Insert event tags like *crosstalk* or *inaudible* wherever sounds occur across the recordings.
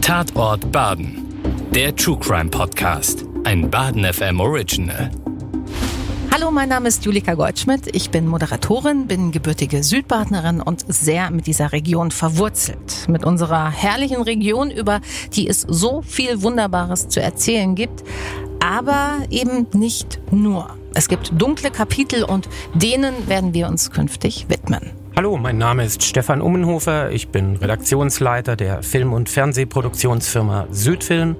Tatort Baden. Der True Crime Podcast. Ein Baden FM Original. Hallo, mein Name ist Julika Goldschmidt. Ich bin Moderatorin, bin gebürtige Südbadenerin und sehr mit dieser Region verwurzelt. Mit unserer herrlichen Region, über die es so viel Wunderbares zu erzählen gibt. Aber eben nicht nur. Es gibt dunkle Kapitel und denen werden wir uns künftig widmen. Hallo, mein Name ist Stefan Ummenhofer. Ich bin Redaktionsleiter der Film- und Fernsehproduktionsfirma Südfilm.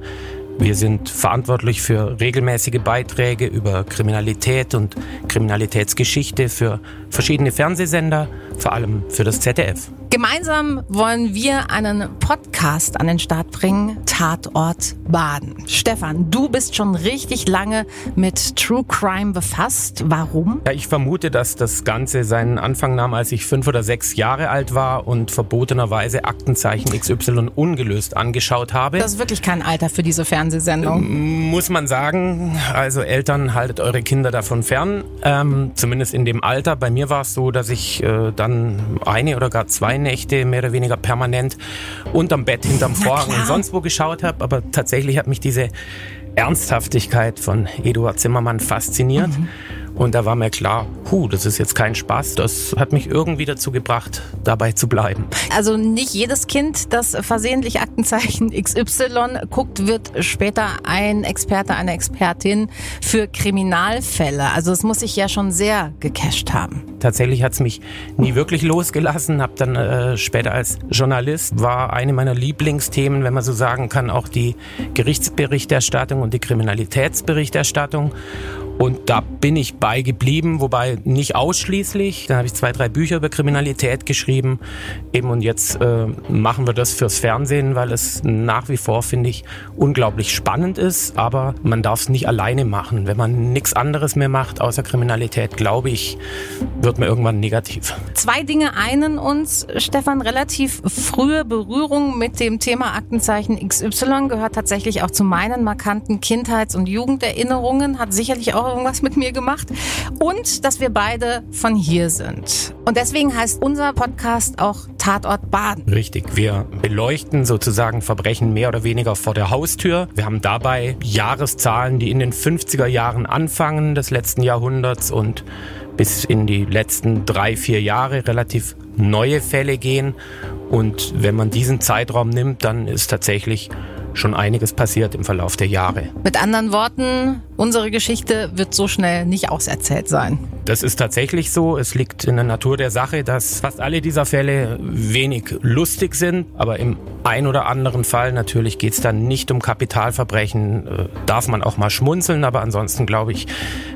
Wir sind verantwortlich für regelmäßige Beiträge über Kriminalität und Kriminalitätsgeschichte für verschiedene Fernsehsender, vor allem für das ZDF. Gemeinsam wollen wir einen Podcast an den Start bringen, Tatort Baden. Stefan, du bist schon richtig lange mit True Crime befasst. Warum? Ja, ich vermute, dass das Ganze seinen Anfang nahm, als ich fünf oder sechs Jahre alt war und verbotenerweise Aktenzeichen XY ungelöst angeschaut habe. Das ist wirklich kein Alter für diese Fernsehsendung. Ähm, muss man sagen. Also Eltern, haltet eure Kinder davon fern. Ähm, zumindest in dem Alter. Bei mir war es so, dass ich äh, dann eine oder gar zwei Nächte mehr oder weniger permanent unterm Bett, hinterm Vorhang und sonst wo geschaut habe. Aber tatsächlich hat mich diese Ernsthaftigkeit von Eduard Zimmermann fasziniert. Mhm. Und da war mir klar, hu, das ist jetzt kein Spaß. Das hat mich irgendwie dazu gebracht, dabei zu bleiben. Also nicht jedes Kind, das versehentlich Aktenzeichen *laughs* XY guckt, wird später ein Experte, eine Expertin für Kriminalfälle. Also es muss sich ja schon sehr gecasht haben. Tatsächlich hat es mich nie wirklich losgelassen. Hab dann äh, später als Journalist war eine meiner Lieblingsthemen, wenn man so sagen kann, auch die Gerichtsberichterstattung und die Kriminalitätsberichterstattung. Und da bin ich beigeblieben, wobei nicht ausschließlich. Dann habe ich zwei, drei Bücher über Kriminalität geschrieben. Eben und jetzt äh, machen wir das fürs Fernsehen, weil es nach wie vor, finde ich, unglaublich spannend ist. Aber man darf es nicht alleine machen. Wenn man nichts anderes mehr macht außer Kriminalität, glaube ich, wird man irgendwann negativ. Zwei Dinge einen uns, Stefan, relativ frühe Berührung mit dem Thema Aktenzeichen XY gehört tatsächlich auch zu meinen markanten Kindheits- und Jugenderinnerungen, hat sicherlich auch irgendwas mit mir gemacht. Und dass wir beide von hier sind. Und deswegen heißt unser Podcast auch Tatort Baden. Richtig, wir beleuchten sozusagen Verbrechen mehr oder weniger vor der Haustür. Wir haben dabei Jahreszahlen, die in den 50er Jahren anfangen des letzten Jahrhunderts und bis in die letzten drei, vier Jahre relativ neue Fälle gehen. Und wenn man diesen Zeitraum nimmt, dann ist tatsächlich schon einiges passiert im Verlauf der Jahre. Mit anderen Worten, unsere Geschichte wird so schnell nicht auserzählt sein. Das ist tatsächlich so. Es liegt in der Natur der Sache, dass fast alle dieser Fälle wenig lustig sind. Aber im ein oder anderen Fall natürlich geht es dann nicht um Kapitalverbrechen. Äh, darf man auch mal schmunzeln. Aber ansonsten glaube ich,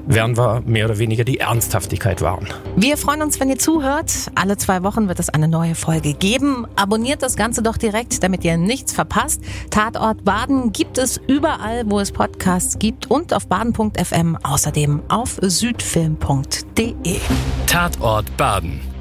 werden wir mehr oder weniger die Ernsthaftigkeit wahren. Wir freuen uns, wenn ihr zuhört. Alle zwei Wochen wird es eine neue Folge geben. Abonniert das Ganze doch direkt, damit ihr nichts verpasst. Tatort Baden gibt es überall, wo es Podcasts gibt und auf baden.fm, außerdem auf südfilm.de. Tatort Baden